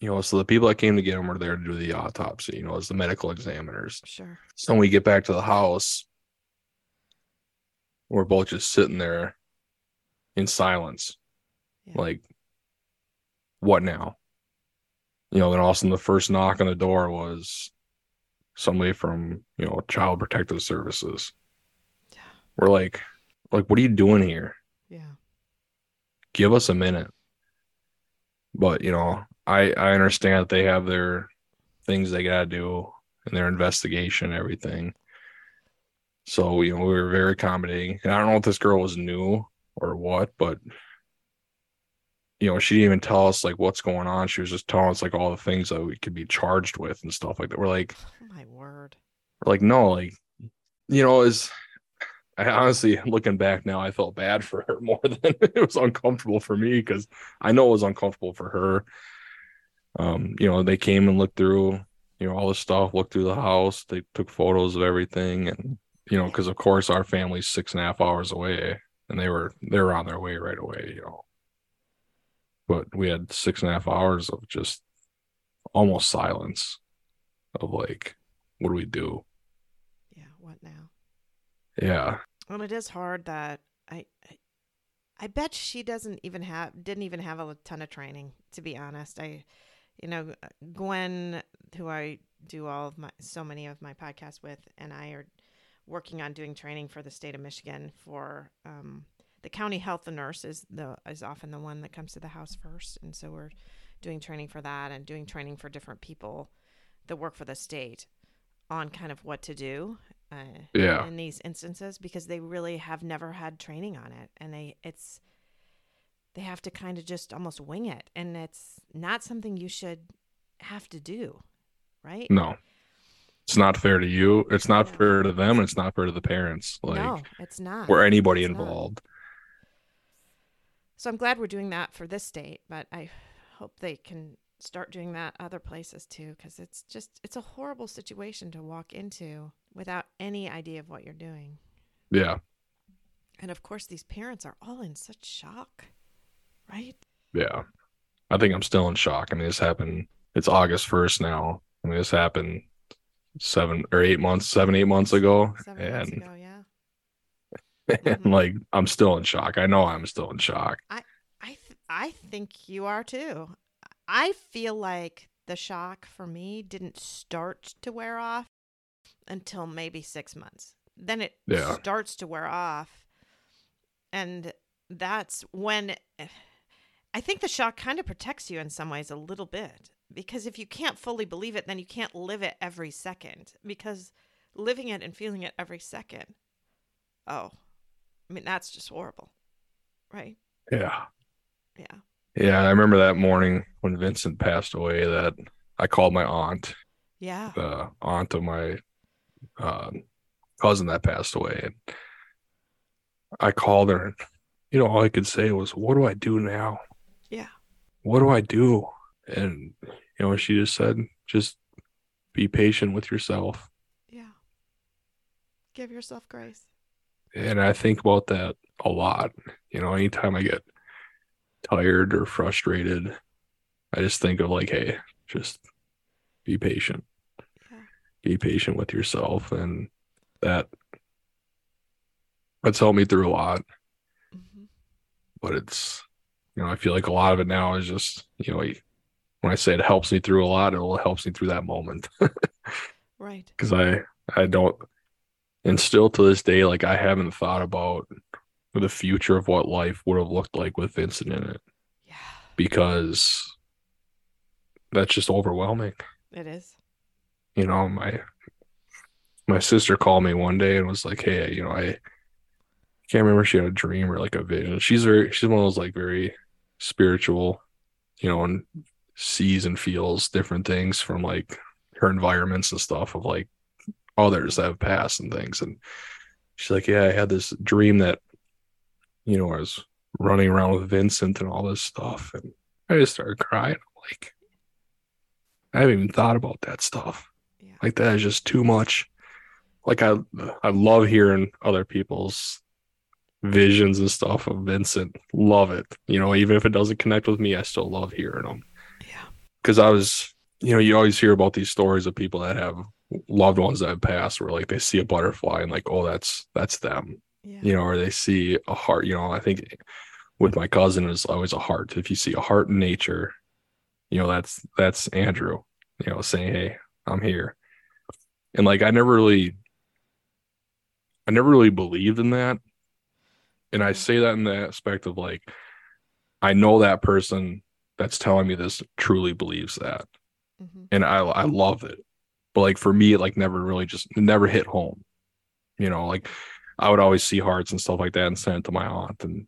you know, so the people that came to get him were there to do the autopsy, you know, as the medical examiners. Sure. So when we get back to the house, we're both just sitting there in silence. Yeah. Like, what now? You know, then all of a sudden the first knock on the door was somebody from, you know, Child Protective Services. Yeah. We're like, like, what are you doing here? Yeah. Give us a minute. But, you know, I I understand that they have their things they gotta do and their investigation and everything. So, you know, we were very accommodating. And I don't know if this girl was new or what, but you know, she didn't even tell us like what's going on. She was just telling us like all the things that we could be charged with and stuff like that. We're like, Oh my word. we're like, no, like, you know, is I honestly looking back now, I felt bad for her more than it was uncomfortable for me because I know it was uncomfortable for her. Um, you know, they came and looked through, you know, all the stuff, looked through the house, they took photos of everything, and you know, because of course our family's six and a half hours away, and they were they were on their way right away, you know. But we had six and a half hours of just almost silence of like, what do we do? Yeah. What now? Yeah. And it is hard that I, I, I bet she doesn't even have, didn't even have a ton of training. To be honest, I, you know, Gwen, who I do all of my, so many of my podcasts with, and I are working on doing training for the state of Michigan for um, the county health nurse is the is often the one that comes to the house first, and so we're doing training for that and doing training for different people that work for the state on kind of what to do uh, Yeah. in these instances because they really have never had training on it and they it's they have to kind of just almost wing it and it's not something you should have to do right No. It's not fair to you. It's not fair to them. And it's not fair to the parents. Like no it's not or anybody It's not. involved. so i'm glad we're doing that for this state but i hope they can start doing that other places too because it's just it's a horrible situation to walk into without any idea of what you're doing Yeah. and of course these parents are all in such shock right Yeah. I think I'm still in shock. I mean, this happened. It's August 1st now. I mean, this happened seven or eight months, seven, eight months ago. seven months and, ago yeah and Mhm. like, I'm still in shock. I know I'm still in shock. I th- I think you are too. I feel like the shock for me didn't start to wear off until maybe 6 months. Then it Yeah. starts to wear off. And that's when I think the shock kind of protects you in some ways a little bit because if you can't fully believe it then you can't live it every second because living it and feeling it every second. Oh. I mean that's just horrible. Right? Yeah. Yeah. Yeah. I remember that morning when Vincent passed away that I called my aunt, Yeah. the aunt of my uh, cousin that passed away. And I called her. And, you know, all I could say was, What do I do now? Yeah. what do I do? And you know, she just said, just be patient with yourself. Yeah. Give yourself grace. and I think about that a lot. You know, anytime I get tired or frustrated, I just think of like, hey, just be patient. Yeah. Be patient with yourself. And that that's helped me through a lot. hmm But it's you know, I feel like a lot of it now is just, you know, when I say it helps me through a lot, it will helps me through that moment. Right. Because I I don't and still to this day, like I haven't thought about the future of what life would have looked like with Vincent in it. Yeah. because that's just overwhelming. It is. You know, my my sister called me one day and was like, "Hey, you know, I can't remember she had a dream or like a vision. She's very she's one of those like very spiritual, you know, and sees and feels different things from like her environments and stuff of like others that have passed and things. And she's like, Yeah, I had this dream that, you know, I was running around with Vincent and all this stuff. And I just started crying. I'm like, I haven't even thought about that stuff. Yeah. Like that is just too much. Like I I love hearing other people's visions and stuff of Vincent. Love it. You know, even if it doesn't connect with me, I still love hearing them. Because I was, you know, you always hear about these stories of people that have loved ones that have passed where like they see a butterfly and like, oh, that's that's them. Yeah. You know, or they see a heart, you know, I think with my cousin is always a heart. If you see a heart in nature, you know, that's that's Andrew, you know, saying, Hey, I'm here. And like I never really I never really believed in that. And I Mhm. say that in the aspect of like I know that person that's telling me this truly believes that. Mm-hmm. And I I love it. But like for me, it like never really just never hit home. You know, like I would always see hearts and stuff like that and send it to my aunt and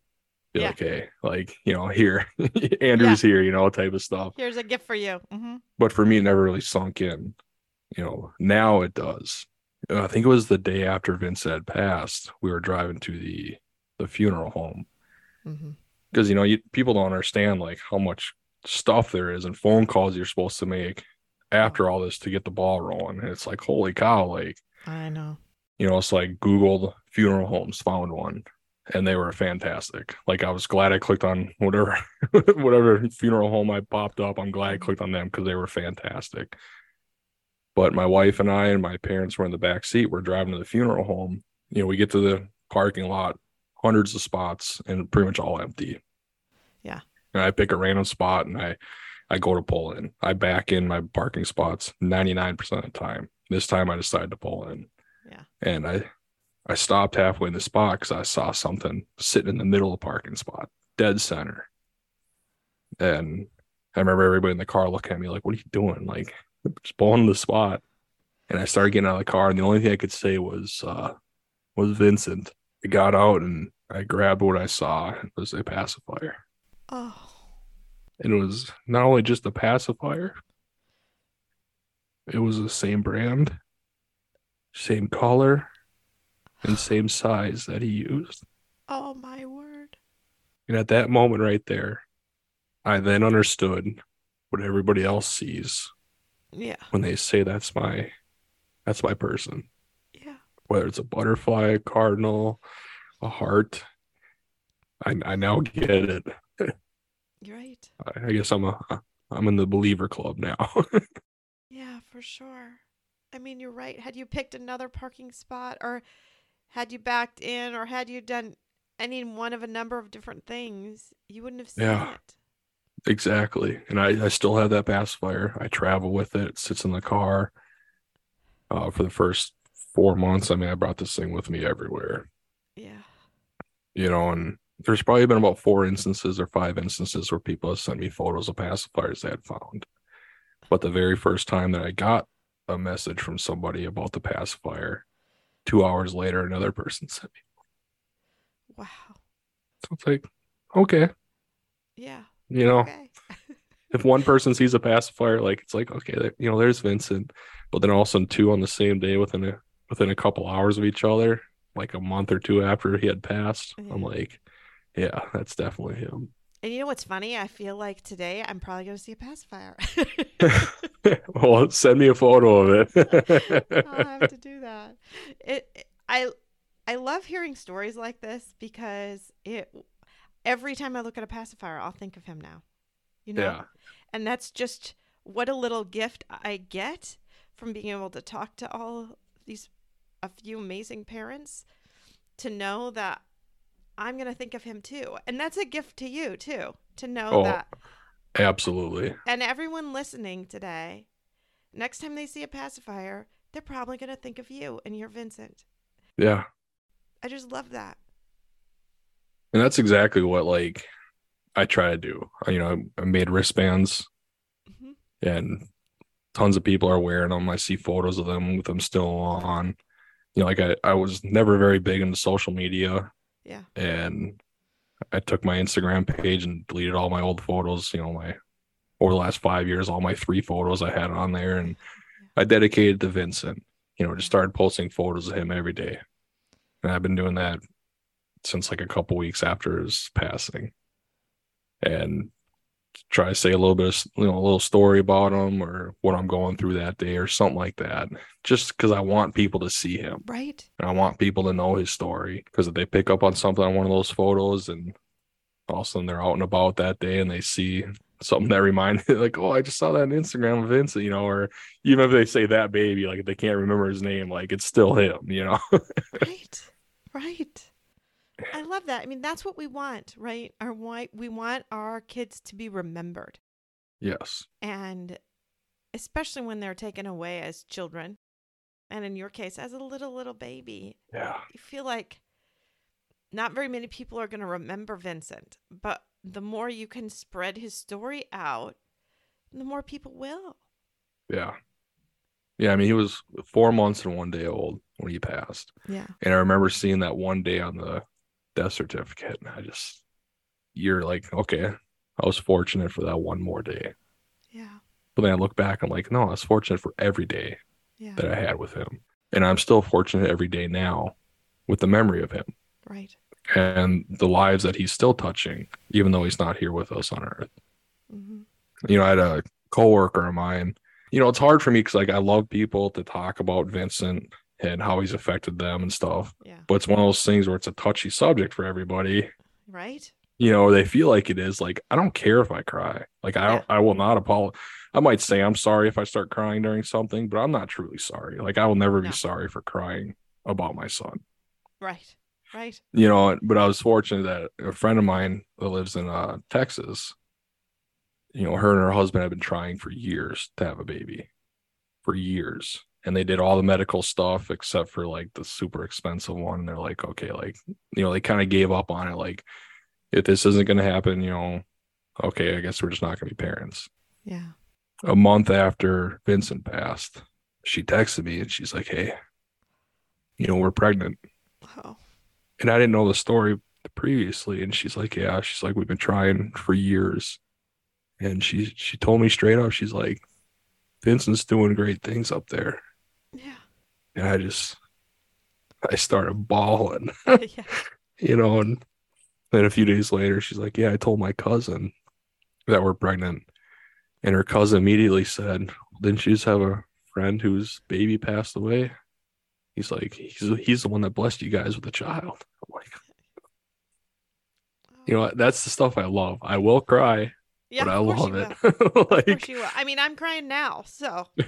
be Yeah. like, hey, like, you know, here, Andrew's here, you know, type of stuff. Here's a gift for you. hmm But for me, it never really sunk in. You know, now it does. Uh, I think it was the day after Vince had passed, we were driving to the the funeral home because you know you, people don't understand like how much stuff there is and phone calls you're supposed to make after all this to get the ball rolling. And it's like, holy cow, like I know. you know, it's like Googled funeral homes, found one, and they were fantastic. Like I was glad I clicked on whatever whatever funeral home I popped up. I'm glad I mm-hmm. clicked on them because they were fantastic. But my wife and I and my parents were in the back seat. We're driving to the funeral home. You know, we get to the parking lot, hundreds of spots, and pretty much all empty. And I pick a random spot and I I go to pull in. I back in my parking spots 99% of the time. This time I decided to pull in. Yeah. And I I stopped halfway in the spot because I saw something sitting in the middle of the parking spot, dead center. And I remember everybody in the car looking at me like, "What are you doing?" Like, just pulling the spot. And I started getting out of the car, and the only thing I could say was, uh, "Was Vincent?" I got out and I grabbed what I saw. It was a pacifier, Oh. and it was not only just a pacifier. It was the same brand, same color, and same size that he used. Oh my word. And at that moment right there, I then understood what everybody else sees Yeah. when they say that's my that's my person. Yeah. Whether it's a butterfly, a cardinal, a heart. I I now get it. You're right. I, guess I'm a I'm in the believer club now. Yeah, for sure. I mean, you're right. Had you picked another parking spot or had you backed in or had you done any one of a number of different things, you wouldn't have seen Yeah. it. exactly. And I, I still have that pacifier. I travel with it. It sits in the car. Uh, for the first four months, I mean, I brought this thing with me everywhere. Yeah. you know, and there's probably been about four instances or five instances where people have sent me photos of pacifiers they had found. But the very first time that I got a message from somebody about the pacifier, two hours later, another person sent me. Wow. So it's like, okay, Yeah. you know, Okay. if one person sees a pacifier, like it's like, okay, you know, there's Vincent, but then all of a sudden two on the same day within a within a couple hours of each other, like a month or two after he had passed, I'm like, yeah, that's definitely him. And you know what's funny? I feel like today I'm probably going to see a pacifier. well, send me a photo of it. I'll it. have to do that. It, it- I I love hearing stories like this because it every time I look at a pacifier, I'll think of him now. You know? Yeah. And that's just what a little gift I get from being able to talk to all these a few amazing parents to know that I'm going to think of him too. And that's a gift to you too, to know Oh. that Absolutely. and everyone listening today, next time they see a pacifier, they're probably going to think of you and you're Vincent. Yeah. I just love that. And that's exactly what like I try to do. You know, I made wristbands Mhm. and tons of people are wearing them. I see photos of them with them still on. You know, like I, I was never very big into social media Yeah. and I took my Instagram page and deleted all my old photos, you know, my over the last five years, all my three photos I had on there and I dedicated to Vincent, you know, just started posting photos of him every day. And I've been doing that since like a couple weeks after his passing. And try to say a little bit of, you know, a little story about him or what I'm going through that day or something like that. Just because I want people to see him. Right? And I want people to know his story because if they pick up on something on one of those photos and all of a sudden they're out and about that day and they see something that reminds like, oh, I just saw that on Instagram of Vincent, you know, or even if they say that baby, like if they can't remember his name, like it's still him, you know? right. Right. I love that. I mean, that's what we want, right? Our we want our kids to be remembered. yes. And especially when they're taken away as children. And in your case, as a little, little baby, Yeah. you feel like not very many people are going to remember Vincent, but the more you can spread his story out, the more people will. Yeah. Yeah. I mean, he was four months and one day old when he passed. Yeah. And I remember seeing that one day on the death certificate. And I just, you're like, okay, I was fortunate for that one more day. Yeah. But then I look back, I'm like, no, I was fortunate for every day Yeah. that I had with him. And I'm still fortunate every day now with the memory of him Right. and the lives that he's still touching, even though he's not here with us on earth. hmm You know, I had a coworker of mine. You know, it's hard for me because like I love people to talk about Vincent and how he's affected them and stuff. Yeah. But it's one of those things where it's a touchy subject for everybody. Right. You know, they feel like it is. Like, I don't care if I cry. Like I don't I will not apologize. I might say I'm sorry if I start crying during something, but I'm not truly sorry. Like I will never No. be sorry for crying about my son. Right. Right. You know, but I was fortunate that a friend of mine that lives in uh Texas, you know, her and her husband have been trying for years to have a baby. For years. And they did all the medical stuff except for like the super expensive one. They're like, okay, like, you know, they kind of gave up on it. Like, if this isn't gonna happen, you know, okay, I guess we're just not gonna be parents. Yeah. A month after Vincent passed, she texted me and she's like, Hey, you know, we're pregnant. Oh. And I didn't know the story previously. And she's like, Yeah, she's like, We've been trying for years. And she she told me straight up, she's like, Vincent's doing great things up there. Yeah. And I just I started bawling, yeah. you know, and then a few days later she's like, Yeah, I told my cousin that we're pregnant. And her cousin immediately said, Didn't you just have a friend whose baby passed away? He's like, he's he's the one that blessed you guys with a child. I'm like, you know, that's the stuff I love. I will cry, yeah, but I love it. will. Of course like. I mean, I'm crying now, so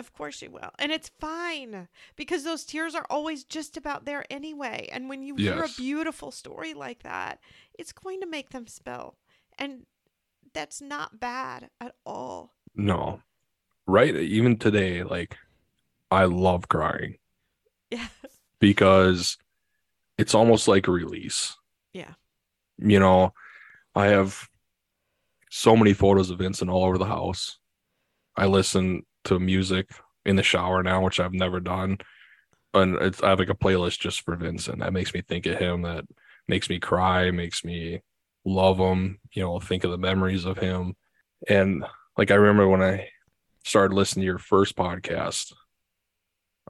of course you will. And it's fine because those tears are always just about there anyway. And when you hear a beautiful story like that, it's going to make them spill. And that's not bad at all. no, right? Even today, like, I love crying Yeah. because it's almost like a release. Yeah. You know, I have so many photos of Vincent all over the house. I listen to music in the shower now, which I've never done. And it's, I have like a playlist just for Vincent. That makes me think of him. That makes me cry, makes me love him, you know, think of the memories of him. And like I remember when I started listening to your first podcast,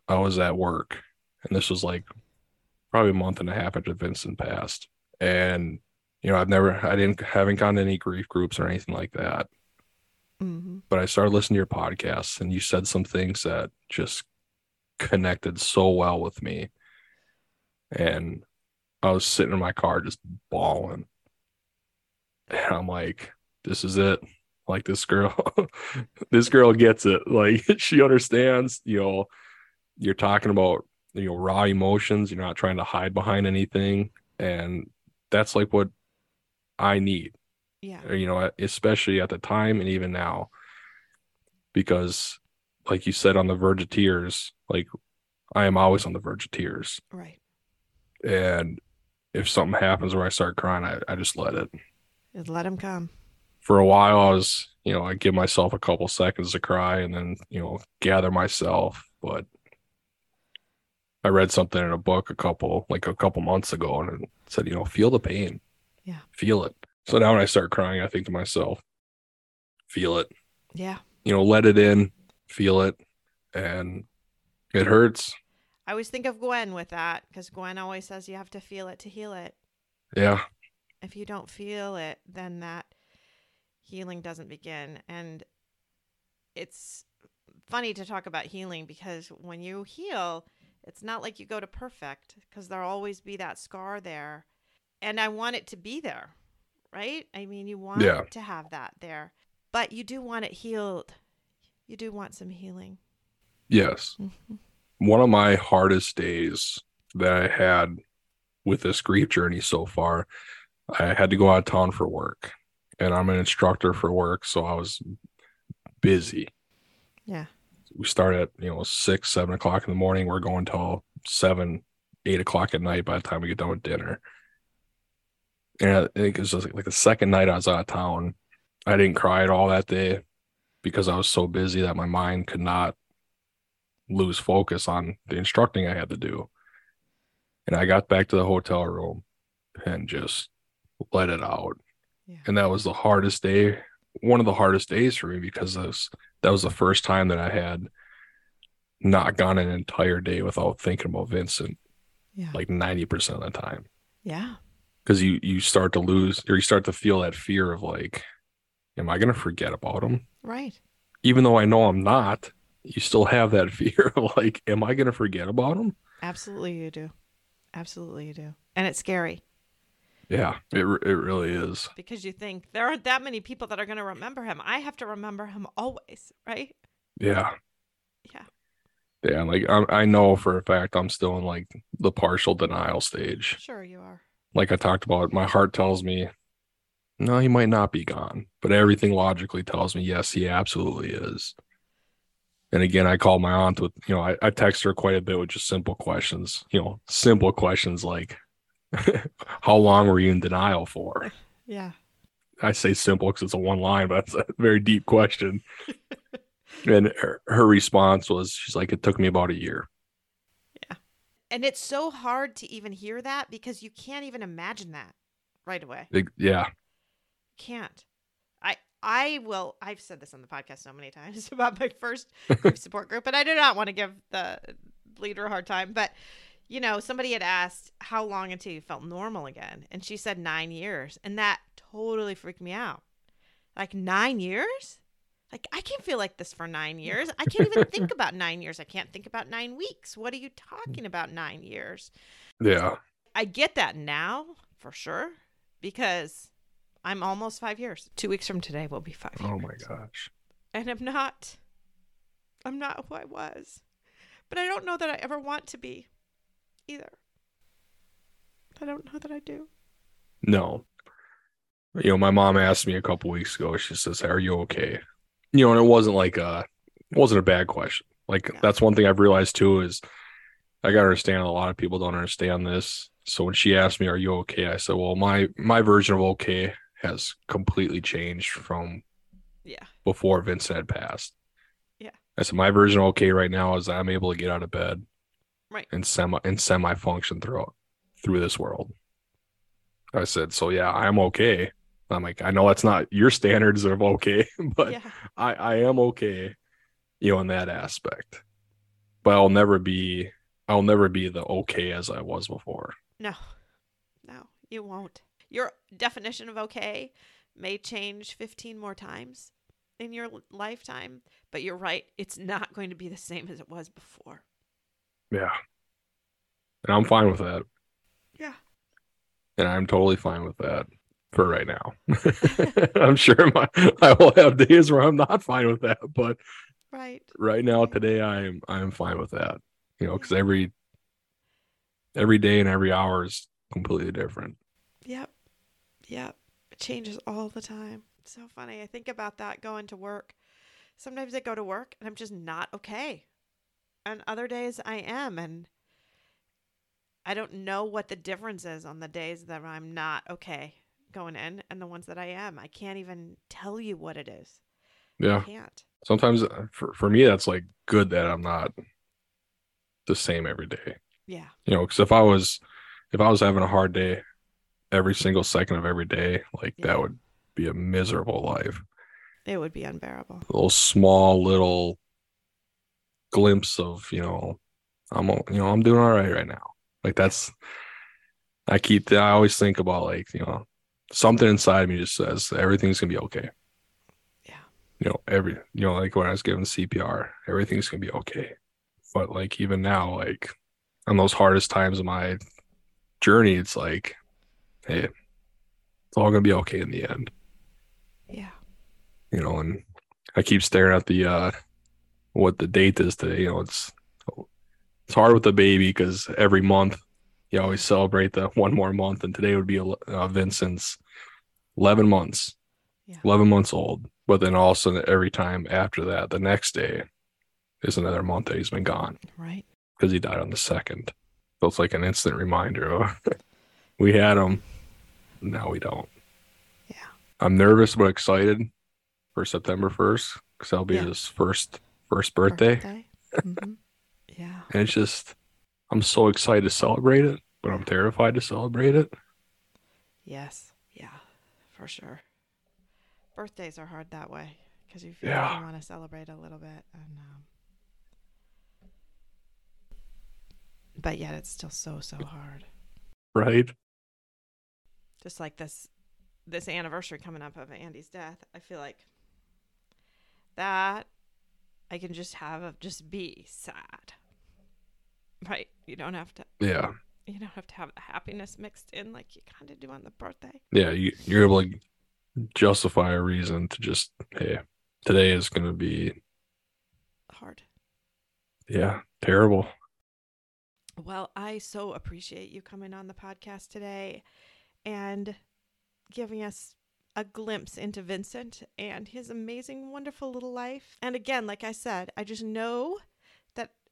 I was at work and this was like probably a month and a half after Vincent passed. And you know, I've never I didn't haven't gone to any grief groups or anything like that. Mm-hmm. But I started listening to your podcasts and you said some things that just connected so well with me. and I was sitting in my car just bawling. And I'm like, this is it. Like this girl, this girl gets it. Like she understands, you know, you're talking about, you know, raw emotions. You're not trying to hide behind anything. And that's like what I need, Yeah. you know, especially at the time and even now. Because, like you said, on the verge of tears, like I am always on the verge of tears. Right. And if something happens where I start crying, I, I just let it. Just let him come. For a while, I was, you know, I give myself a couple seconds to cry and then, you know, gather myself. But I read something in a book a couple, like a couple months ago, and it said, you know, feel the pain. Yeah. Feel it. So now when I start crying, I think to myself, feel it, Yeah. you know, let it in, feel it. And it hurts. I always think of Gwen with that because Gwen always says you have to feel it to heal it. Yeah. If you don't feel it, then that healing doesn't begin. And it's funny to talk about healing because when you heal, it's not like you go to perfect because there'll always be that scar there. And I want it to be there, right? I mean, you want Yeah. to have that there, but you do want it healed. You do want some healing. Yes. Mhm. one of my hardest days that I had with this grief journey so far, I had to go out of town for work. And I'm an instructor for work, so I was busy. Yeah. We start at you know six, seven o'clock in the morning. We're going till seven, eight o'clock at night by the time we get done with dinner. And I think it was just like the second night I was out of town. I didn't cry at all that day because I was so busy that my mind could not lose focus on the instructing I had to do. And I got back to the hotel room and just let it out. Yeah. And that was the hardest day, one of the hardest days for me because this that was the first time that I had not gone an entire day without thinking about Vincent Yeah. like 90% of the time. yeah. Because you you start to lose or you start to feel that fear of like, am I gonna forget about him? Right. Even though I know I'm not, you still have that fear of like, am I gonna forget about him? Absolutely, you do. Absolutely, you do. And it's scary Yeah, it it really is. because you think there aren't that many people that are going to remember him. I have to remember him always, right? Yeah, Yeah. yeah. Like I I know for a fact I'm still in like the partial denial stage. Sure, you are. Like I talked about, my heart tells me, no, he might not be gone, but everything logically tells me, yes, he absolutely is. And again, I called my aunt with, you know, I, I text her quite a bit with just simple questions, you know, simple questions like, how long were you in denial for? Yeah. I say simple because it's a one line, but it's a very deep question. and her, her response was, she's like, it took me about a year. And it's so hard to even hear that because you can't even imagine that right away. It- yeah. Can't. I I will I've said this on the podcast so many times about my first grief support group, and I do not want to give the leader a hard time, but you know, somebody had asked how long until you felt normal again, and she said 9 years, and that totally freaked me out. Like 9 years? Like I can't feel like this for 9 years. I can't even think about 9 years. I can't think about 9 weeks. What are you talking about 9 years? Yeah. I get that now for sure because I'm almost five years. Two weeks from today will be five years. Oh my gosh. And I'm not, I'm not who I was. But I don't know that I ever want to be either. I don't know that I do. No. You know, my mom asked me a couple weeks ago, she says, Are you okay? You know, and it wasn't like a it wasn't a bad question. Like Yeah. that's one thing I've realized too is I gotta understand a lot of people don't understand this. So when she asked me, Are you okay? I said, Well, my my version of okay has completely changed from Yeah. before Vincent had passed. Yeah. I said my version of okay right now is I'm able to get out of bed Right. and semi and semi function throughout through this world. I said, so yeah, I'm okay. I'm like, I know that's not your standards of okay, but yeah. I, I am okay, you know, in that aspect. But I'll never be I'll never be the okay as I was before. No, no, you won't. Your definition of okay may change 15 more times in your lifetime, but you're right. It's not going to be the same as it was before. Yeah. And I'm fine with that. Yeah. And I'm totally fine with that for right now. I'm sure my I will have days where I'm not fine with that, but Right. right now today I'm I'm fine with that. You know, because every every day and every hour is completely different. Yep. Yep. It changes all the time. So funny. I think about that going to work. Sometimes I go to work and I'm just not okay. And other days I am. And I don't know what the difference is on the days that I'm not okay going in and the ones that I am. I can't even tell you what it is. I Yeah. can't. Sometimes uh, for for me that's like good that I'm not the same every day. Yeah. You know, because if I was if I was having a hard day every single second of every day, like Yeah. that would be a miserable life. It would be unbearable. A little small little glimpse of you know i'm you know i'm doing all right right now like that's i keep i always think about like you know something inside me just says everything's gonna be okay Yeah. you know every you know like when i was given cpr everything's gonna be okay but like even now like on those hardest times of my journey it's like hey it's all gonna be okay in the end Yeah. you know, and I keep staring at the uh what the date is today. You know, it's it's hard with the baby because every month you always celebrate the one more month, and today would be uh, Vincent's eleven months, Yeah. eleven months old. But then also every time after that, the next day is another month that he's been gone Right. because he died on the second. So it's like an instant reminder of we had him, now we don't. Yeah. I'm nervous but excited for September 1st because that'll be Yeah. his first first birthday. Mhm. Yeah. And it's just I'm so excited to celebrate it, but I'm terrified to celebrate it. Yes. Yeah. For sure. Birthdays are hard that way because you feel Yeah. like you want to celebrate a little bit, and um, but yet it's still so so hard. Right? Just like this this anniversary coming up of Andy's death, I feel like that I can just have of just be sad. Right? You don't have to Yeah. you don't have to have the happiness mixed in like you kind of do on the birthday. Yeah. You, you're able to justify a reason to just, hey, today is going to be, Hard. yeah, terrible. Well, I so appreciate you coming on the podcast today and giving us a glimpse into Vincent and his amazing, wonderful little life. And again, like I said, I just know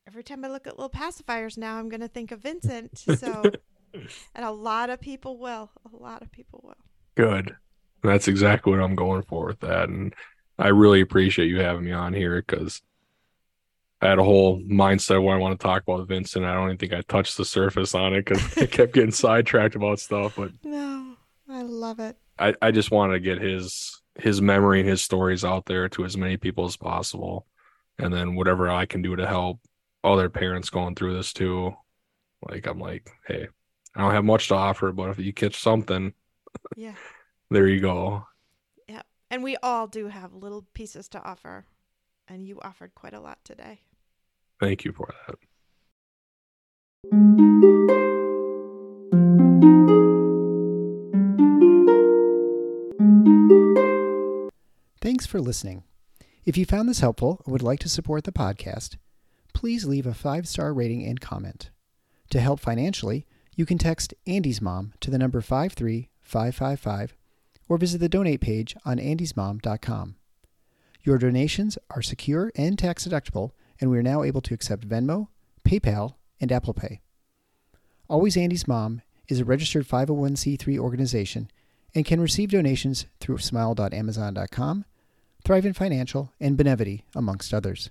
every time I look at little pacifiers now, I'm going to think of Vincent. So, and a lot of people will. A lot of people will. Good. That's exactly what I'm going for with that. And I really appreciate you having me on here because I had a whole mindset where I want to talk about Vincent. I don't even think I touched the surface on it because I kept getting sidetracked about stuff. But No, I love it. I, I just wanted to get his his memory and his stories out there to as many people as possible. And then whatever I can do to help other parents going through this too. Like I'm like, hey, I don't have much to offer, but if you catch something, Yeah. there you go. Yeah, and we all do have little pieces to offer. And you offered quite a lot today. Thank you for that. Thanks for listening. If you found this helpful and would like to support the podcast, please leave a five star rating and comment. To help financially, you can text Andy's Mom to the number 53555 or visit the donate page on andysmom.com. Your donations are secure and tax deductible, and we are now able to accept Venmo, PayPal, and Apple Pay. Always Andy's Mom is a registered 501c3 organization and can receive donations through smile.amazon.com, Thrivent Financial, and Benevity, amongst others.